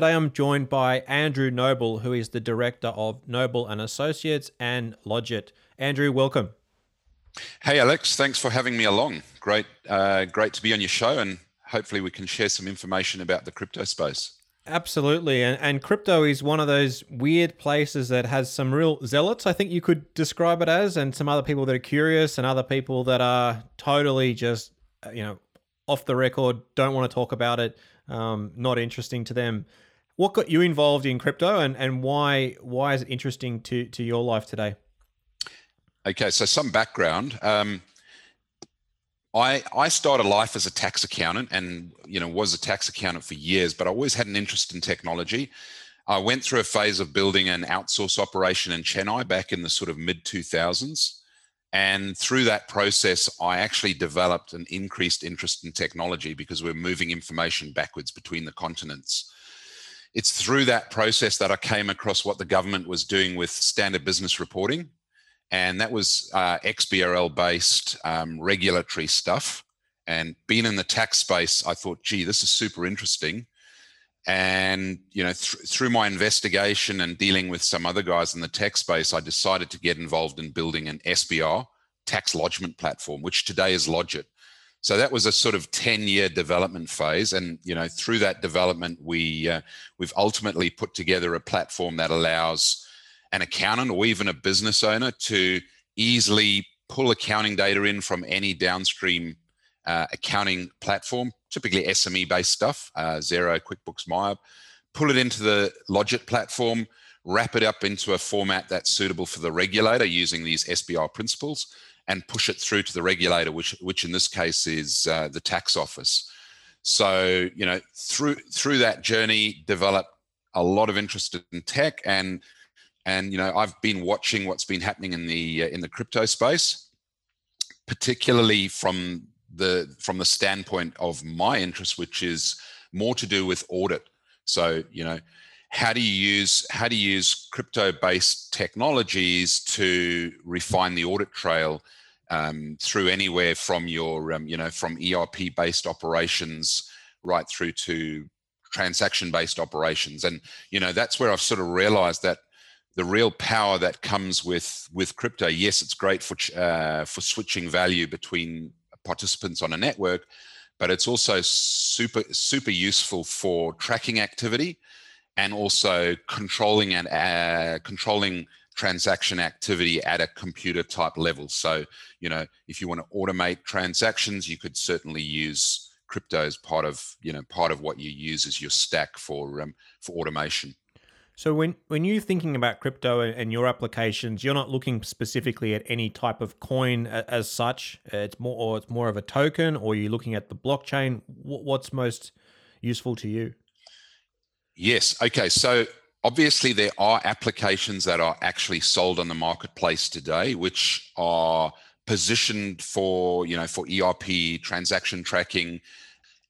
Today I'm joined by Andrew Noble, who is the director of Noble and Associates and LodgeiT. Andrew, welcome. Hey Alex, thanks for having me along. Great, uh, great to be on your show, and hopefully we can share some information about the crypto space. Absolutely, and, and crypto is one of those weird places that has some real zealots. I think you could describe it as, and some other people that are curious, and other people that are totally just uh, you know off the record, don't want to talk about it, um, not interesting to them. What got you involved in crypto, and, and why why is it interesting to to your life today? Okay, so some background. Um, I I started life as a tax accountant, and you know was a tax accountant for years, but I always had an interest in technology. I went through a phase of building an outsource operation in Chennai back in the sort of mid 2000s. And through that process, I actually developed an increased interest in technology because we're moving information backwards between the continents it's through that process that I came across what the government was doing with standard business reporting. And that was uh, XBRL based um, regulatory stuff. And being in the tax space, I thought, gee, this is super interesting. And you know, th- through my investigation and dealing with some other guys in the tech space, I decided to get involved in building an SBR tax lodgement platform, which today is LodgeiT. So that was a sort of 10 year development phase. And, you know, through that development, we, uh, we've ultimately put together a platform that allows an accountant or even a business owner to easily pull accounting data in from any downstream uh, accounting platform, typically SME based stuff, uh, QuickBooks, MYOB, pull it into the LodgeiT platform, wrap it up into a format that's suitable for the regulator using these SBR principles and push it through to the regulator, which which in this case is uh, the tax office. So you know through through that journey, develop a lot of interest in tech and and you know I've been watching what's been happening in the uh, in the crypto space, particularly from the from the standpoint of my interest, which is more to do with audit. So you know how do you use how do you use crypto based technologies to refine the audit trail um, through anywhere from your um, you know from erp based operations right through to transaction based operations? And you know that's where i've sort of realized that the real power that comes with with crypto yes it's great for uh, for switching value between participants on a network but it's also super super useful for tracking activity and also controlling and uh, controlling transaction activity at a computer type level. So, you know, if you want to automate transactions, you could certainly use crypto as part of, you know, part of what you use as your stack for um, for automation. So when when you're thinking about crypto and your applications, you're not looking specifically at any type of coin as such. It's more or it's more of a token, or you're looking at the blockchain. What's most useful to you? Yes. Okay. So obviously, there are applications that are actually sold on the marketplace today, which are positioned for you know for ERP transaction tracking,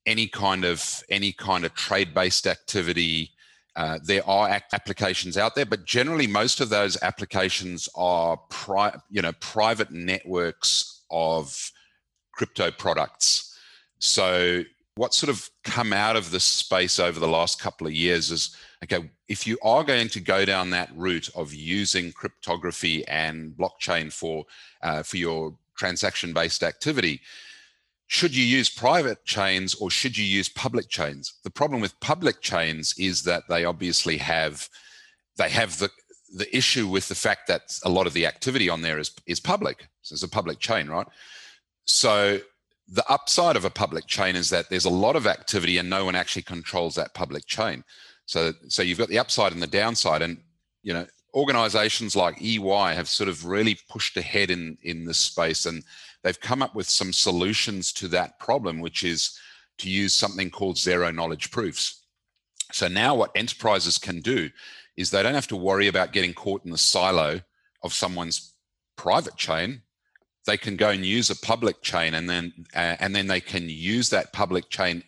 any kind of any kind of trade based activity. Uh, there are applications out there, but generally most of those applications are pri- you know private networks of crypto products. So what's sort of come out of this space over the last couple of years is okay, if you are going to go down that route of using cryptography and blockchain for uh, for your transaction based activity, should you use private chains or should you use public chains? The problem with public chains is that they obviously have they have the the issue with the fact that a lot of the activity on there is is public. So it's a public chain, right? So the upside of a public chain is that there's a lot of activity and no one actually controls that public chain. So, so you've got the upside and the downside. And, you know, organizations like EY have sort of really pushed ahead in, in this space and they've come up with some solutions to that problem, which is to use something called zero knowledge proofs. So now what enterprises can do is they don't have to worry about getting caught in the silo of someone's private chain. They can go and use a public chain, and then uh, and then they can use that public chain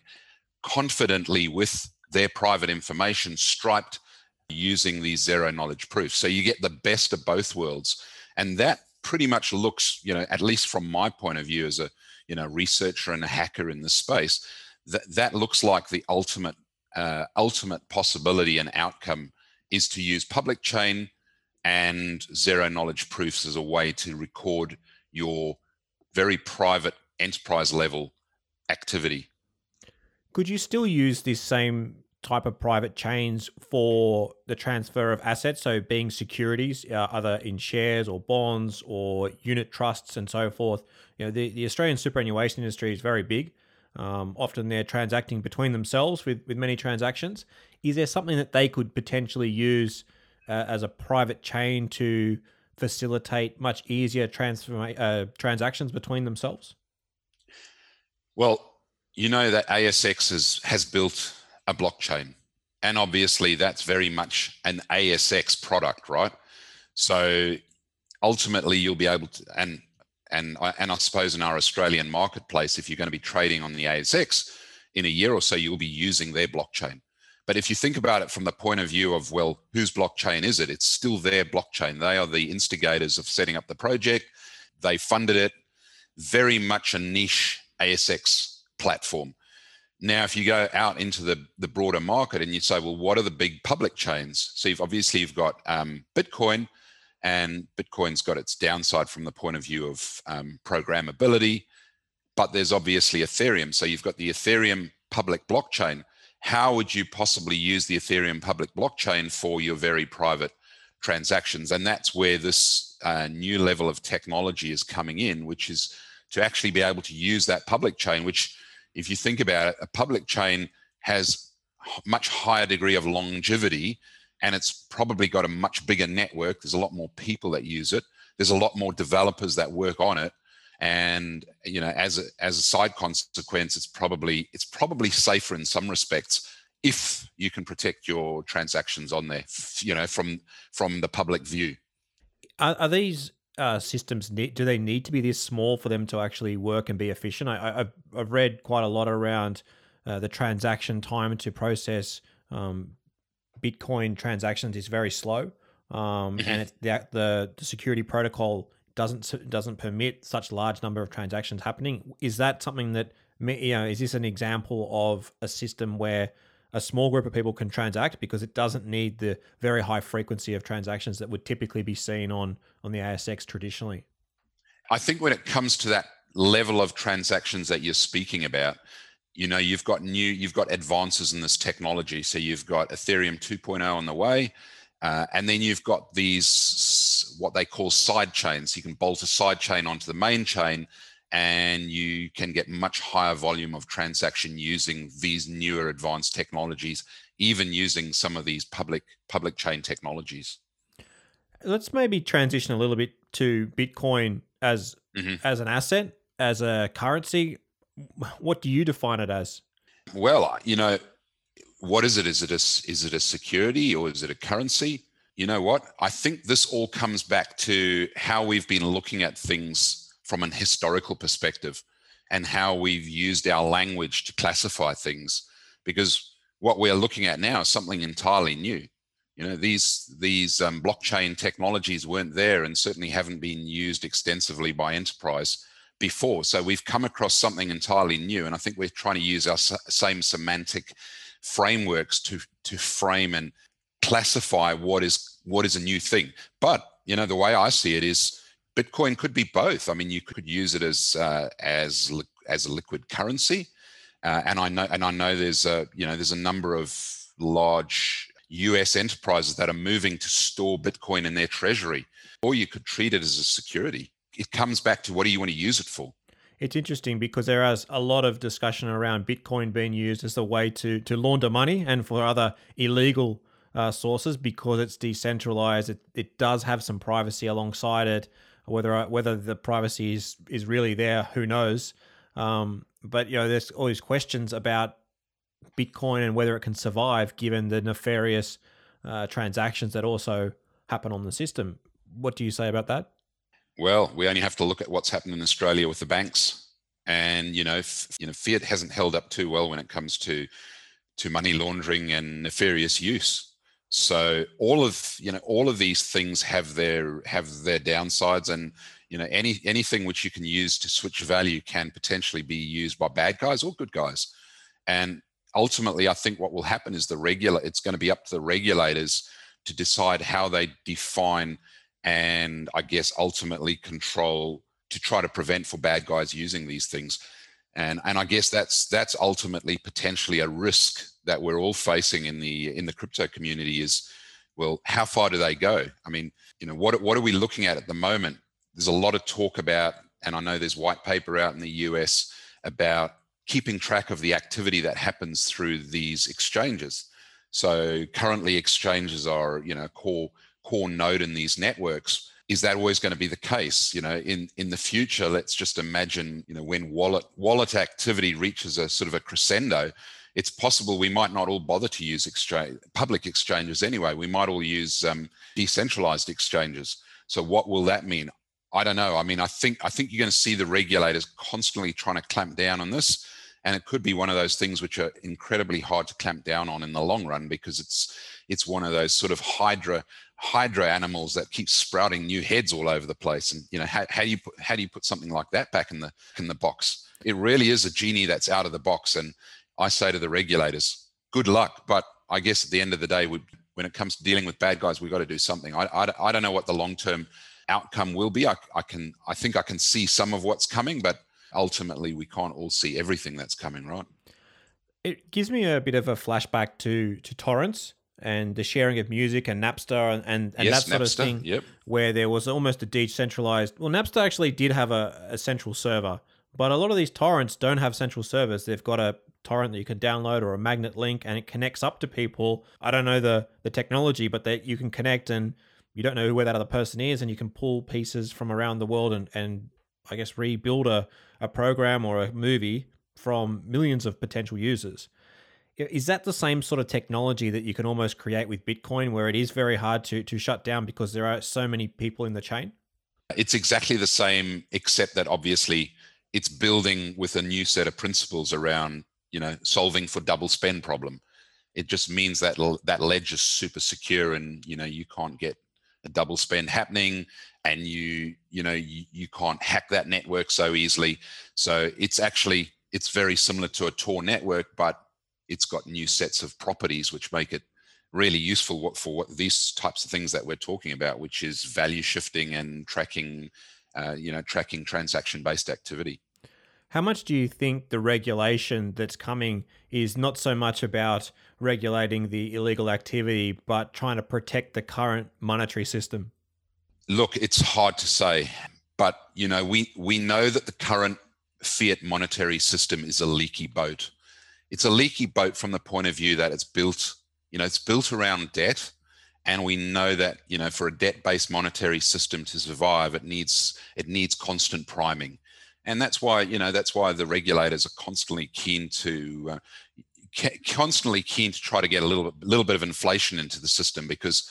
confidently with their private information striped using these zero knowledge proofs. So you get the best of both worlds, and that pretty much looks, you know, at least from my point of view as a you know researcher and a hacker in the space, that that looks like the ultimate uh, ultimate possibility and outcome is to use public chain and zero knowledge proofs as a way to record your very private enterprise level activity. Could you still use this same type of private chains for the transfer of assets? So, being securities, uh, either in shares or bonds or unit trusts and so forth. You know, the, the Australian superannuation industry is very big. Um, often they're transacting between themselves with, with many transactions. Is there something that they could potentially use uh, as a private chain to facilitate much easier uh, transactions between themselves? Well, you know that ASX has, has built a blockchain. And obviously, that's very much an ASX product, right? So ultimately, you'll be able to, and and and I suppose in our Australian marketplace, if you're going to be trading on the ASX in a year or so, you'll be using their blockchain. But if you think about it from the point of view of, well, whose blockchain is it? It's still their blockchain. They are the instigators of setting up the project. They funded it. Very much a niche ASX platform. Now, if you go out into the, the broader market and you say, well, what are the big public chains? So you've obviously you've got um, Bitcoin, and Bitcoin's got its downside from the point of view of um, programmability, but there's obviously Ethereum. So you've got the Ethereum public blockchain. How would you possibly use the Ethereum public blockchain for your very private transactions? And that's where this uh, new level of technology is coming in, which is to actually be able to use that public chain, which, if you think about it, a public chain has much higher degree of longevity and it's probably got a much bigger network. There's a lot more people that use it. There's a lot more developers that work on it, and you know, as a, as a side consequence, it's probably it's probably safer in some respects if you can protect your transactions on there. You know, from from the public view. Are, are these uh, systems do they need to be this small for them to actually work and be efficient? I, have I've read quite a lot around uh, the transaction time to process um, Bitcoin transactions is very slow, um, mm-hmm. and the, the security protocol doesn't doesn't permit such large number of transactions happening. Is that something that you know? Is this an example of a system where a small group of people can transact because it doesn't need the very high frequency of transactions that would typically be seen on on the ASX traditionally? I think when it comes to that level of transactions that you're speaking about, you know you've got new you've got advances in this technology so you've got ethereum 2.0 on the way uh, and then you've got these what they call side chains you can bolt a side chain onto the main chain and you can get much higher volume of transaction using these newer advanced technologies even using some of these public public chain technologies let's maybe transition a little bit to bitcoin as mm-hmm. as an asset as a currency what do you define it as? Well, you know, what is it? Is it a is it a security or is it a currency? You know what? I think this all comes back to how we've been looking at things from an historical perspective and how we've used our language to classify things because what we're looking at now is something entirely new you know these these um, blockchain technologies weren't there and certainly haven't been used extensively by enterprise before. So we've come across something entirely new, and I think we're trying to use our same semantic frameworks to to frame and classify what is what is a new thing. But you know, the way I see it is Bitcoin could be both. I mean, you could use it as uh, as as a liquid currency, uh, and I know and I know there's a you know there's a number of large US enterprises that are moving to store Bitcoin in their treasury, or you could treat it as a security it comes back to what do you want to use it for? It's interesting because there is a lot of discussion around Bitcoin being used as a way to to launder money and for other illegal uh, sources because it's decentralized. It, it does have some privacy alongside it. Whether uh, whether the privacy is is really there, who knows? Um, but you know, there's all these questions about Bitcoin and whether it can survive given the nefarious uh, transactions that also happen on the system. What do you say about that? Well, we only have to look at what's happened in Australia with the banks, and you know, f- you know, fiat hasn't held up too well when it comes to to money laundering and nefarious use. So all of you know all of these things have their have their downsides, and you know any anything which you can use to switch value can potentially be used by bad guys or good guys. And ultimately, I think what will happen is the regular. It's going to be up to the regulators to decide how they define and I guess ultimately control to try to prevent for bad guys using these things. And and I guess that's that's ultimately potentially a risk that we're all facing in the in the crypto community is well how far do they go? I mean you know what what are we looking at at the moment? There's a lot of talk about and i know there's white paper out in the us about keeping track of the activity that happens through these exchanges. So currently exchanges are you know core core node in these networks is that always going to be the case you know in in the future let's just imagine you know when wallet wallet activity reaches a sort of a crescendo it's possible we might not all bother to use exchange, public exchanges anyway. We might all use um, decentralized exchanges. So what will that mean? I don't know. I mean, I think I think you're going to see the regulators constantly trying to clamp down on this, and it could be one of those things which are incredibly hard to clamp down on in the long run because it's it's one of those sort of hydra hydra animals that keep sprouting new heads all over the place. And you know, how, how do you put how do you put something like that back in the in the box? It really is a genie that's out of the box, and I say to the regulators, good luck. But I guess at the end of the day, we, when it comes to dealing with bad guys, we've got to do something. I, I, I don't know what the long term outcome will be. I, I can I think I can see some of what's coming, but ultimately we can't all see everything that's coming, right? It gives me a bit of a flashback to to torrents and the sharing of music and Napster and, and, and yes, that sort Napster, of thing, yep. where there was almost a decentralized. Well, Napster actually did have a, a central server, but a lot of these torrents don't have central servers. They've got a torrent that you can download or a magnet link and it connects up to people. I don't know the the technology, but that you can connect and you don't know where that other person is and you can pull pieces from around the world and, and I guess rebuild a, a program or a movie from millions of potential users. Is that the same sort of technology that you can almost create with Bitcoin where it is very hard to, to shut down because there are so many people in the chain? It's exactly the same, except that obviously it's building with a new set of principles around you know solving for double spend problem it just means that that ledge is super secure and you know you can't get a double spend happening and you you know you, you can't hack that network so easily so it's actually it's very similar to a tor network but it's got new sets of properties which make it really useful for what these types of things that we're talking about which is value shifting and tracking uh, you know tracking transaction based activity how much do you think the regulation that's coming is not so much about regulating the illegal activity, but trying to protect the current monetary system? Look, it's hard to say, but you know, we we know that the current fiat monetary system is a leaky boat. It's a leaky boat from the point of view that it's built, you know, it's built around debt, and we know that you know for a debt-based monetary system to survive, it needs it needs constant priming. And that's why you know that's why the regulators are constantly keen to uh, constantly keen to try to get a little little bit of inflation into the system because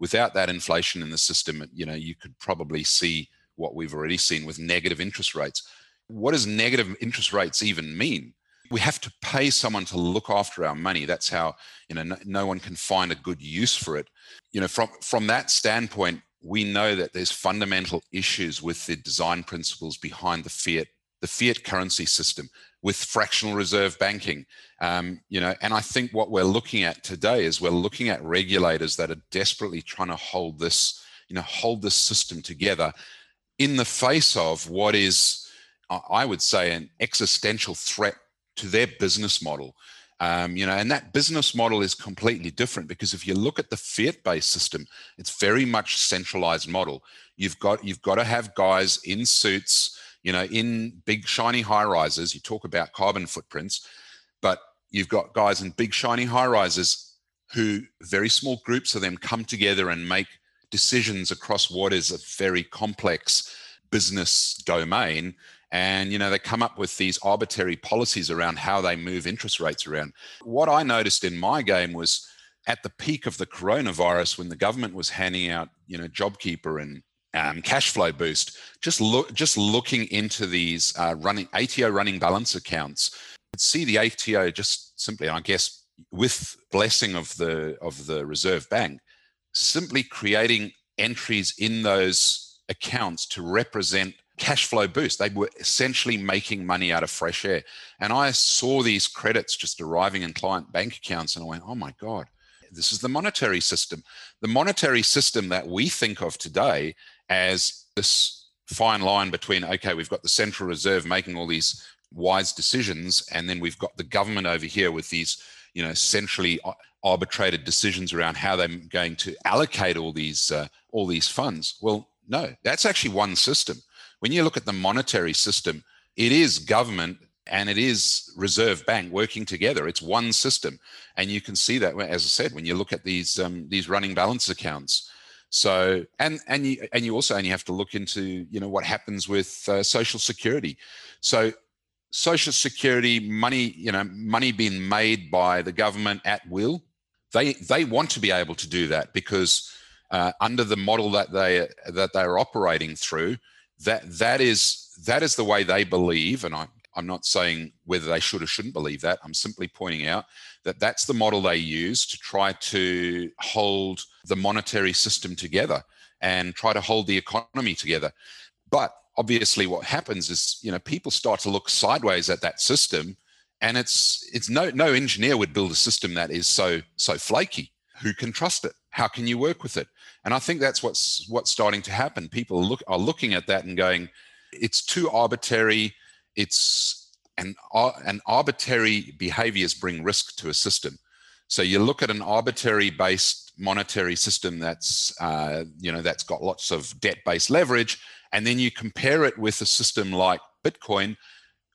without that inflation in the system you know you could probably see what we've already seen with negative interest rates. What does negative interest rates even mean we have to pay someone to look after our money. That's how you know no, no one can find a good use for it. You know from from that standpoint we know that there's fundamental issues with the design principles behind the fiat the fiat currency system with fractional reserve banking. Um, you know and i think what we're looking at today is we're looking at regulators that are desperately trying to hold this you know hold this system together in the face of what is i would say an existential threat to their business model um, you know, and that business model is completely different because if you look at the fiat-based system, it's very much centralized model. You've got you've got to have guys in suits, you know, in big shiny high rises. You talk about carbon footprints, but you've got guys in big shiny high rises who very small groups of them come together and make decisions across what is a very complex business domain and you know they come up with these arbitrary policies around how they move interest rates around. What i noticed in my game was at the peak of the coronavirus, when the government was handing out, you know, JobKeeper and um, cash flow boost, just look, just looking into these uh, running ATO running balance accounts, see the ATO just simply, I guess, with blessing of the of the Reserve Bank, simply creating entries in those accounts to represent cash flow boost. They were essentially making money out of fresh air. And I saw these credits just arriving in client bank accounts and I went, oh my God, this is the monetary system. The monetary system that we think of today as this fine line between, okay, we've got the Central Reserve making all these wise decisions, and then we've got the government over here with these, you know, centrally arbitrated decisions around how they're going to allocate all these uh, all these funds. Well, no, that's actually one system. When you look at the monetary system, it is government and it is Reserve Bank working together. It's one system, and you can see that, as I said, when you look at these um, these running balance accounts. So, and and you and you also only have to look into you know what happens with uh, Social Security. So, Social Security money, you know, money being made by the government at will. They they want to be able to do that because uh, under the model that they that they're operating through, that that is that is the way they believe, and I I'm not saying whether they should or shouldn't believe that. I'm simply pointing out that that's the model they use to try to hold the monetary system together and try to hold the economy together. But obviously, what happens is, you know, people start to look sideways at that system, and it's it's no no engineer would build a system that is so so flaky. Who can trust it? How can you work with it? And I think that's what's what's starting to happen. People look are looking at that and going, it's too arbitrary it's an, an arbitrary behaviors bring risk to a system. So you look at an arbitrary based monetary system that's uh, you know that's got lots of debt based leverage, and then you compare it with a system like Bitcoin,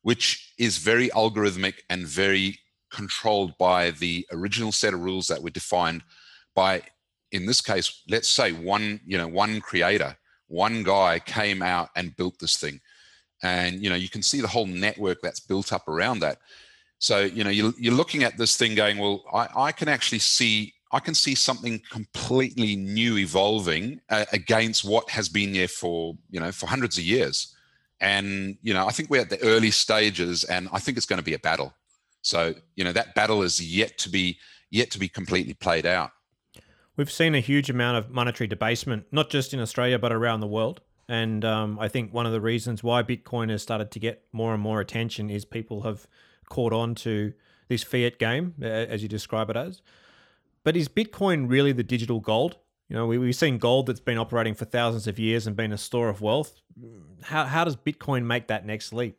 which is very algorithmic and very controlled by the original set of rules that were defined by in this case let's say one you know one creator one guy came out and built this thing. And you know you can see the whole network that's built up around that. So you know you're, you're looking at this thing going well I, I can actually see i can see something completely new evolving uh, against what has been there for you know for hundreds of years. And you know i think we're at the early stages and i think it's going to be a battle. So you know that battle is yet to be yet to be completely played out we've seen a huge amount of monetary debasement not just in australia but around the world and um, I think one of the reasons why Bitcoin has started to get more and more attention is people have caught on to this fiat game, as you describe it as. But is Bitcoin really the digital gold? You know, we, we've seen gold that's been operating for thousands of years and been a store of wealth. How, how does Bitcoin make that next leap?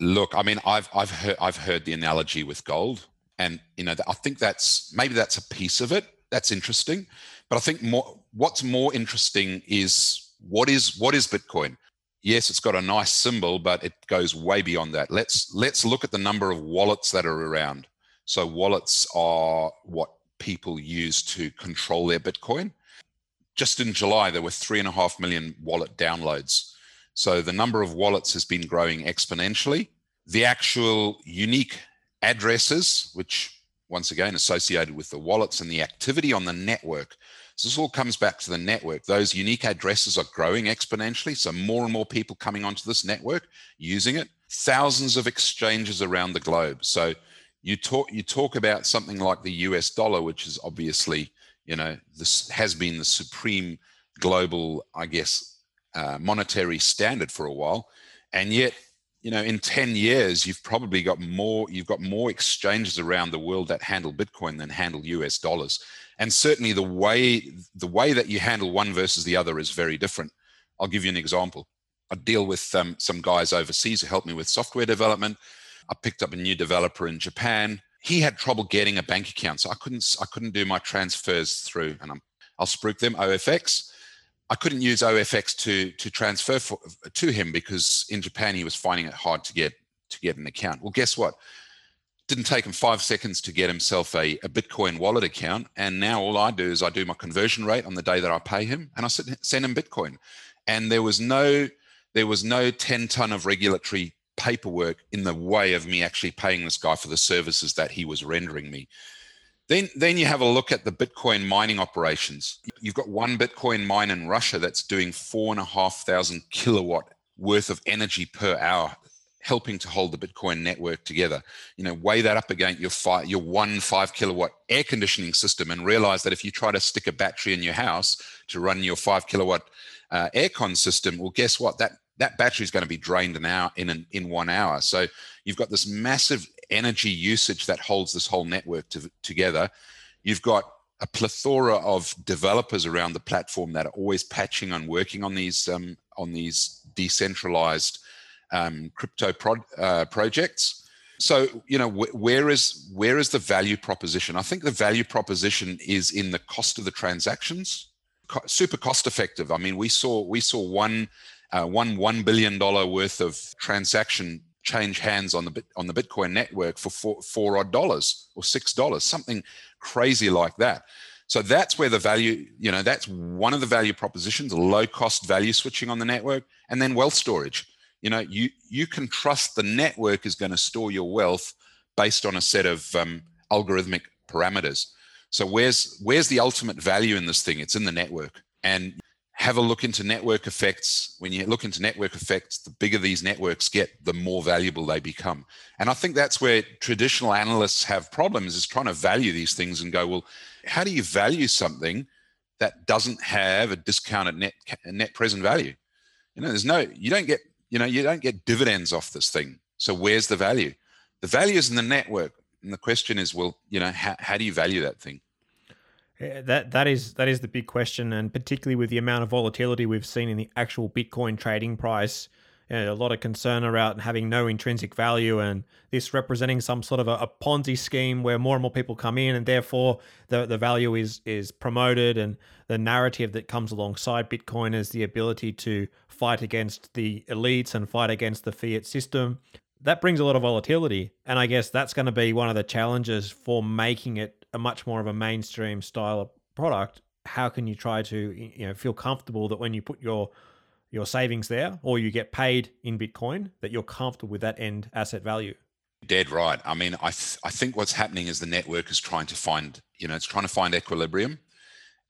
Look, I mean, I've I've heard I've heard the analogy with gold, and you know, I think that's maybe that's a piece of it. That's interesting, but I think more what's more interesting is what is what is Bitcoin? Yes, it's got a nice symbol, but it goes way beyond that. Let's let's look at the number of wallets that are around. So wallets are what people use to control their Bitcoin. Just in July, there were three and a half million wallet downloads. So the number of wallets has been growing exponentially. The actual unique addresses, which once again associated with the wallets and the activity on the network, so this all comes back to the network. Those unique addresses are growing exponentially. So more and more people coming onto this network using it. Thousands of exchanges around the globe. So you talk you talk about something like the US dollar, which is obviously you know this has been the supreme global, I guess, uh, monetary standard for a while, and yet you know in 10 years you've probably got more you've got more exchanges around the world that handle bitcoin than handle us dollars. And certainly the way the way that you handle one versus the other is very different. I'll give you an example. I deal with um, some guys overseas who help me with software development. I picked up a new developer in japan. He had trouble getting a bank account so i couldn't i couldn't do my transfers through and I'm, i'll spruik them ofx I couldn't use OFX to to transfer for, to him because in Japan he was finding it hard to get to get an account. Well, guess what? Didn't take him five seconds to get himself a, a Bitcoin wallet account, and now all I do is I do my conversion rate on the day that I pay him, and I send him Bitcoin. And there was no there was no ten ton of regulatory paperwork in the way of me actually paying this guy for the services that he was rendering me. Then, then you have a look at the Bitcoin mining operations. You've got one Bitcoin mine in Russia that's doing four and a half thousand kilowatt worth of energy per hour, helping to hold the Bitcoin network together. You know, weigh that up against your five, your one five kilowatt air conditioning system, and realize that if you try to stick a battery in your house to run your five kilowatt uh, aircon system, well, guess what? That that battery is going to be drained an hour in an, in one hour. So you've got this massive energy usage that holds this whole network to, together. You've got a plethora of developers around the platform that are always patching and working on these um, on these decentralized um, crypto uh, projects. So you know wh- where is where is the value proposition? I think the value proposition is in the cost of the transactions. Co- super cost effective. I mean, we saw we saw one uh, one one billion dollar worth of transaction change hands on the on the Bitcoin network for four, four odd dollars or six dollars, something crazy like that. So that's where the value, you know, that's one of the value propositions, low cost value switching on the network, and then wealth storage. You know, you you can trust the network is going to store your wealth based on a set of um, algorithmic parameters. So where's where's the ultimate value in this thing? It's in the network. And have a look into network effects. When you look into network effects, the bigger these networks get, the more valuable they become. And I think that's where traditional analysts have problems is trying to value these things and go, well, how do you value something that doesn't have a discounted net net present value? You know, there's no, you don't get, you know, you don't get dividends off this thing. So where's the value? The value is in the network. And the question is, well, you know, how, how do you value that thing? Eh, that that is that is the big question, and particularly with the amount of volatility we've seen in the actual Bitcoin trading price, you know, a lot of concern around having no intrinsic value, and this representing some sort of a, a, Ponzi scheme where more and more people come in, and therefore the the value is is promoted, and the narrative that comes alongside Bitcoin is the ability to fight against the elites and fight against the fiat system. That brings a lot of volatility, and I guess that's going to be one of the challenges for making it a much more of a mainstream style of product, how can you try to you know feel comfortable that when you put your your savings there or you get paid in Bitcoin that you're comfortable with that end asset value? Dead right. I mean, I th- I think what's happening is the network is trying to find you know it's trying to find equilibrium,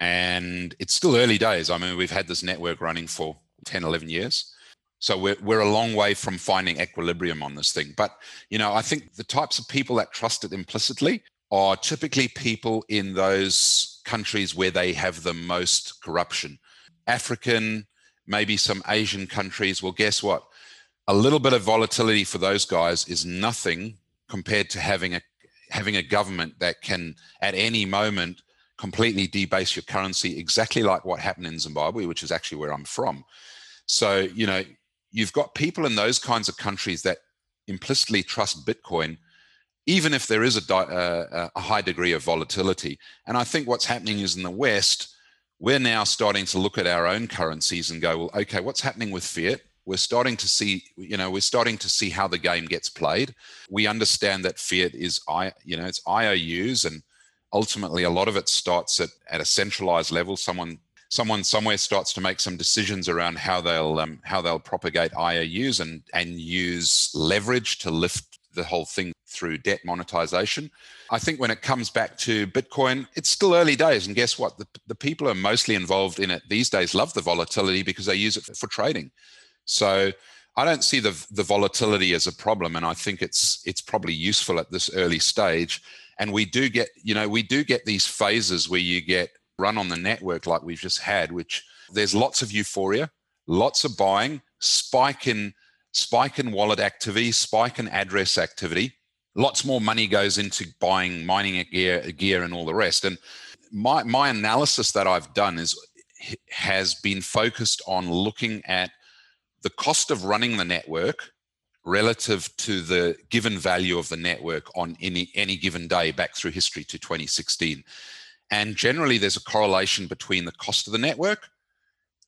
and it's still early days. I mean, we've had this network running for 10, 11 years. So we're, we're a long way from finding equilibrium on this thing. But, you know, I think the types of people that trust it implicitly are typically people in those countries where they have the most corruption. African, maybe some Asian countries. Well, guess what? A little bit of volatility for those guys is nothing compared to having a having a government that can at any moment completely debase your currency exactly like what happened in Zimbabwe which is actually where I'm from so you know you've got people in those kinds of countries that implicitly trust bitcoin even if there is a, uh, a high degree of volatility. And I think what's happening is in the West, we're now starting to look at our own currencies and go, well, okay, what's happening with fiat? We're starting to see, you know, we're starting to see how the game gets played. We understand that fiat is, I, you know, it's IOUs, and ultimately a lot of it starts at, at a centralized level. Someone someone somewhere starts to make some decisions around how they'll um, how they'll propagate IOUs and and use leverage to lift the whole thing through debt monetization. I think when it comes back to Bitcoin, it's still early days. And guess what? The, the people are mostly involved in it these days love the volatility because they use it for, for trading. So I don't see the, the volatility as a problem. And I think it's it's probably useful at this early stage. And we do get, you know, we do get these phases where you get run on the network like we've just had, which there's lots of euphoria, lots of buying, spike in spike in wallet activity, spike in address activity lots more money goes into buying mining gear, gear and all the rest. And my my analysis that I've done is has been focused on looking at the cost of running the network relative to the given value of the network on any any given day back through history to 2016 and generally there's a correlation between the cost of the network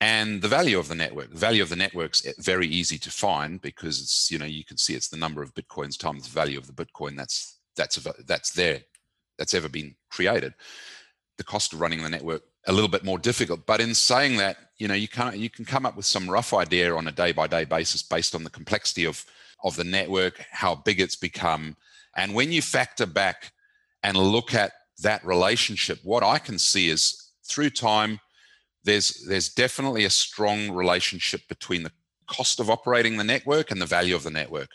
and the value of the network. The value of the network's eh, very easy to find because it's you know you can see it's the number of bitcoins times the value of the bitcoin that's that's that's there that's ever been created. The cost of running the network a little bit more difficult, but in saying that, you know you can you can come up with some rough idea on a day by day basis based on the complexity of of the network, how big it's become, and when you factor back and look at that relationship, what I can see is through time, there's there's definitely a strong relationship between the cost of operating the network and the value of the network,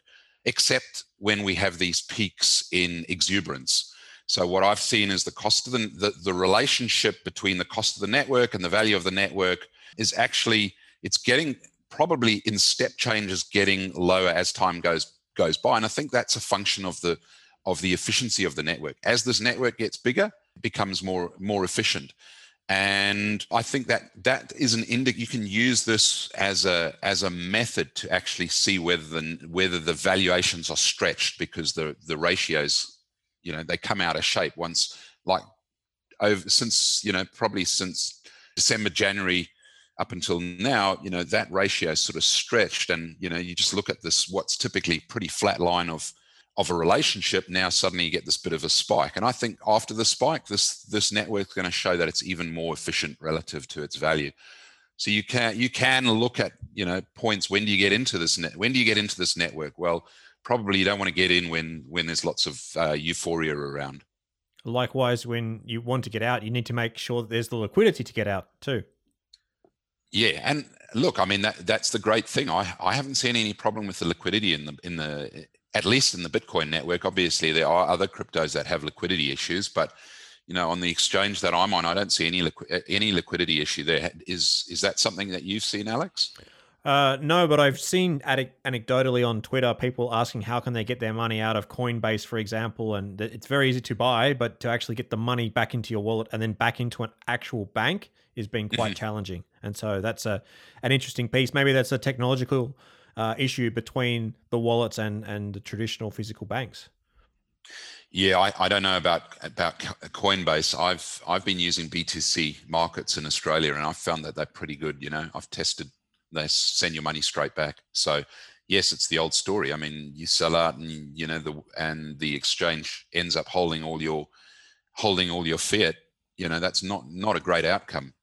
except when we have these peaks in exuberance. So what I've seen is the cost of the, the, the relationship between the cost of the network and the value of the network is actually it's getting probably in step changes getting lower as time goes goes by. And I think that's a function of the of the efficiency of the network. As this network gets bigger, it becomes more more efficient. And I think that that is an indic. You can use this as a as a method to actually see whether the whether the valuations are stretched because the the ratios, you know, they come out of shape once. Like over since you know probably since December January up until now, you know, that ratio is sort of stretched. And, you know, you just look at this, what's typically pretty flat line of of a relationship, now suddenly you get this bit of a spike. And I think after the spike, this this network is going to show that it's even more efficient relative to its value. So you can you can look at you know points when do you get into this net when do you get into this network? Well, probably you don't want to get in when when there's lots of uh, euphoria around. Likewise, when you want to get out, you need to make sure that there's the liquidity to get out too. Yeah, and look, I mean that that's the great thing. I, I haven't seen any problem with the liquidity in the in the at least in the Bitcoin network. Obviously, there are other cryptos that have liquidity issues, but you know, on the exchange that I'm on, I don't see any any liquidity issue there. Is is that something that you've seen, Alex? Uh, no, but I've seen anecdotally on Twitter people asking how can they get their money out of Coinbase, for example, and it's very easy to buy, but to actually get the money back into your wallet and then back into an actual bank is being quite mm-hmm. challenging. And so that's a an interesting piece. Maybe that's a technological uh, issue between the wallets and and the traditional physical banks. Yeah, I, I don't know about about Coinbase. I've I've been using BTC markets in Australia, and I've found that they're pretty good. You know, I've tested; they send your money straight back. So yes, it's the old story. I mean, you sell out, and you know the and the exchange ends up holding all your holding all your fiat. You know, that's not not a great outcome.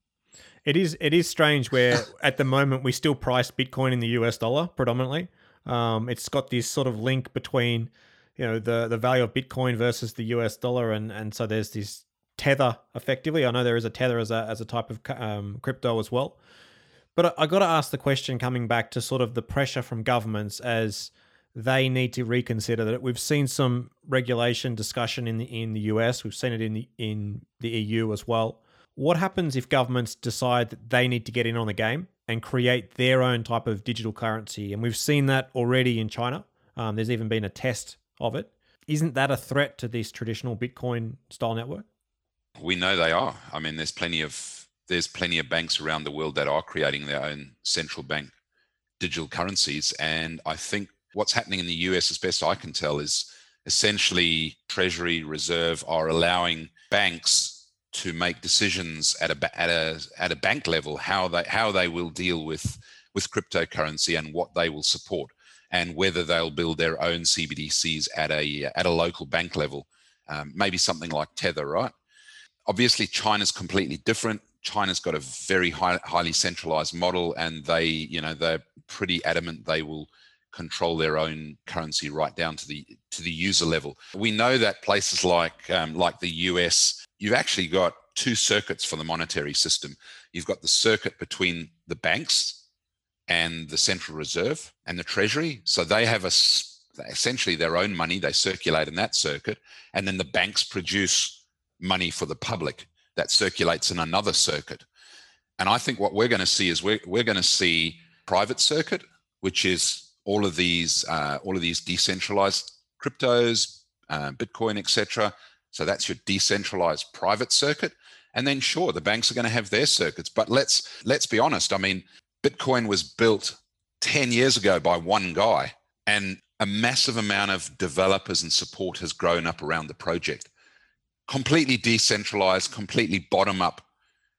It is it is strange where at the moment we still price Bitcoin in the US dollar predominantly. Um, it's got this sort of link between you know the the value of Bitcoin versus the US dollar, and and so there's this tether effectively. I know there is a tether as a as a type of um, crypto as well. But I, I got to ask the question coming back to sort of the pressure from governments as they need to reconsider that. We've seen some regulation discussion in the in the US. We've seen it in the in the EU as well. What happens if governments decide that they need to get in on the game and create their own type of digital currency? And we've seen that already in China. Um, there's even been a test of it. Isn't that a threat to this traditional Bitcoin style network? We know they are. I mean, there's plenty of there's plenty of banks around the world that are creating their own central bank digital currencies, and I think what's happening in the US, as best I can tell, is essentially Treasury Reserve are allowing banks to make decisions at a at a at a bank level how they how they will deal with with cryptocurrency and what they will support and whether they'll build their own CBDCs at a at a local bank level, um, maybe something like Tether, right? Obviously, China's completely different. China's got a very high, highly centralized model, and they, you know, they're pretty adamant they will control their own currency right down to the to the user level. We know that places like um, like the US you've actually got two circuits for the monetary system. You've got the circuit between the banks and the Central Reserve and the Treasury. So they have a essentially their own money they circulate in that circuit, and then the banks produce money for the public that circulates in another circuit. And I think what we're going to see is we're, we're going to see private circuit, which is all of these uh, all of these decentralized cryptos, uh, Bitcoin, etc. So that's your decentralized private circuit. And then sure, the banks are going to have their circuits. But let's let's be honest. I mean, Bitcoin was built 10 years ago by one guy, and a massive amount of developers and support has grown up around the project. Completely decentralized, completely bottom up,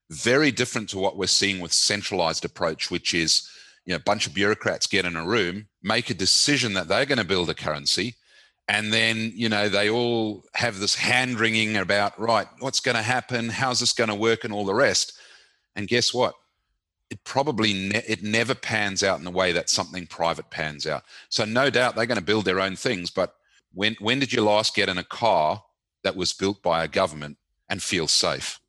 very different to what we're seeing with centralized approach, which is you know, a bunch of bureaucrats get in a room, make a decision that they're going to build a currency, and then you know they all have this hand wringing about right what's going to happen? How's this going to work? and all the rest. And guess what? It probably ne- it never pans out in the way that something private pans out. So no doubt they're going to build their own things but when when did you last get in a car that was built by a government and feel safe.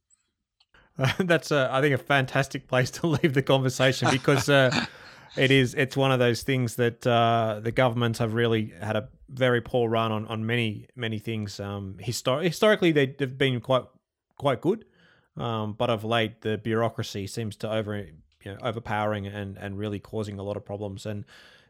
Uh, that's, a, I think, a fantastic place to leave the conversation because uh, it is. It's one of those things that uh, the governments have really had a very poor run on, on many many things. Um, histor- historically, they've been quite quite good, um, but of late, the bureaucracy seems to over you know, overpowering and and really causing a lot of problems. And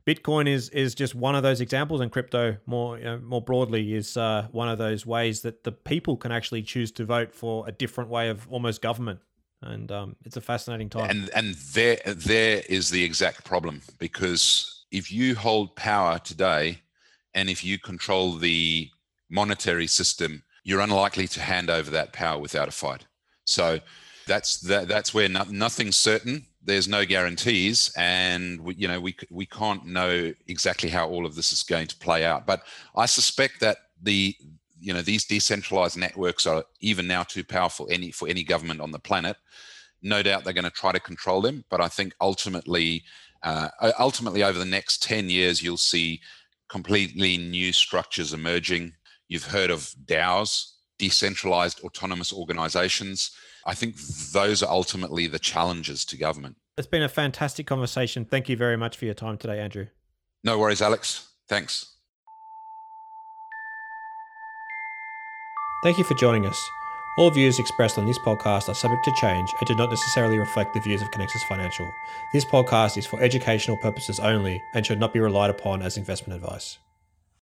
Bitcoin is is just one of those examples, and crypto more you know, more broadly is uh, one of those ways that the people can actually choose to vote for a different way of almost government and um, it's a fascinating time. And and there there is the exact problem because if you hold power today, and if you control the monetary system, you're unlikely to hand over that power without a fight. So that's that, that's where no, nothing's certain. There's no guarantees, and we, you know we we can't know exactly how all of this is going to play out. But I suspect that the you know these decentralized networks are even now too powerful any for any government on the planet. No doubt they're going to try to control them but i think ultimately uh, ultimately over the next 10 years you'll see completely new structures emerging. You've heard of daos decentralized autonomous organizations. I think those are ultimately the challenges to government. It's been a fantastic conversation. Thank you very much for your time today andrew. No worries alex. Thanks Thank you for joining us. All views expressed on this podcast are subject to change and do not necessarily reflect the views of Connexus Financial. This podcast is for educational purposes only and should not be relied upon as investment advice.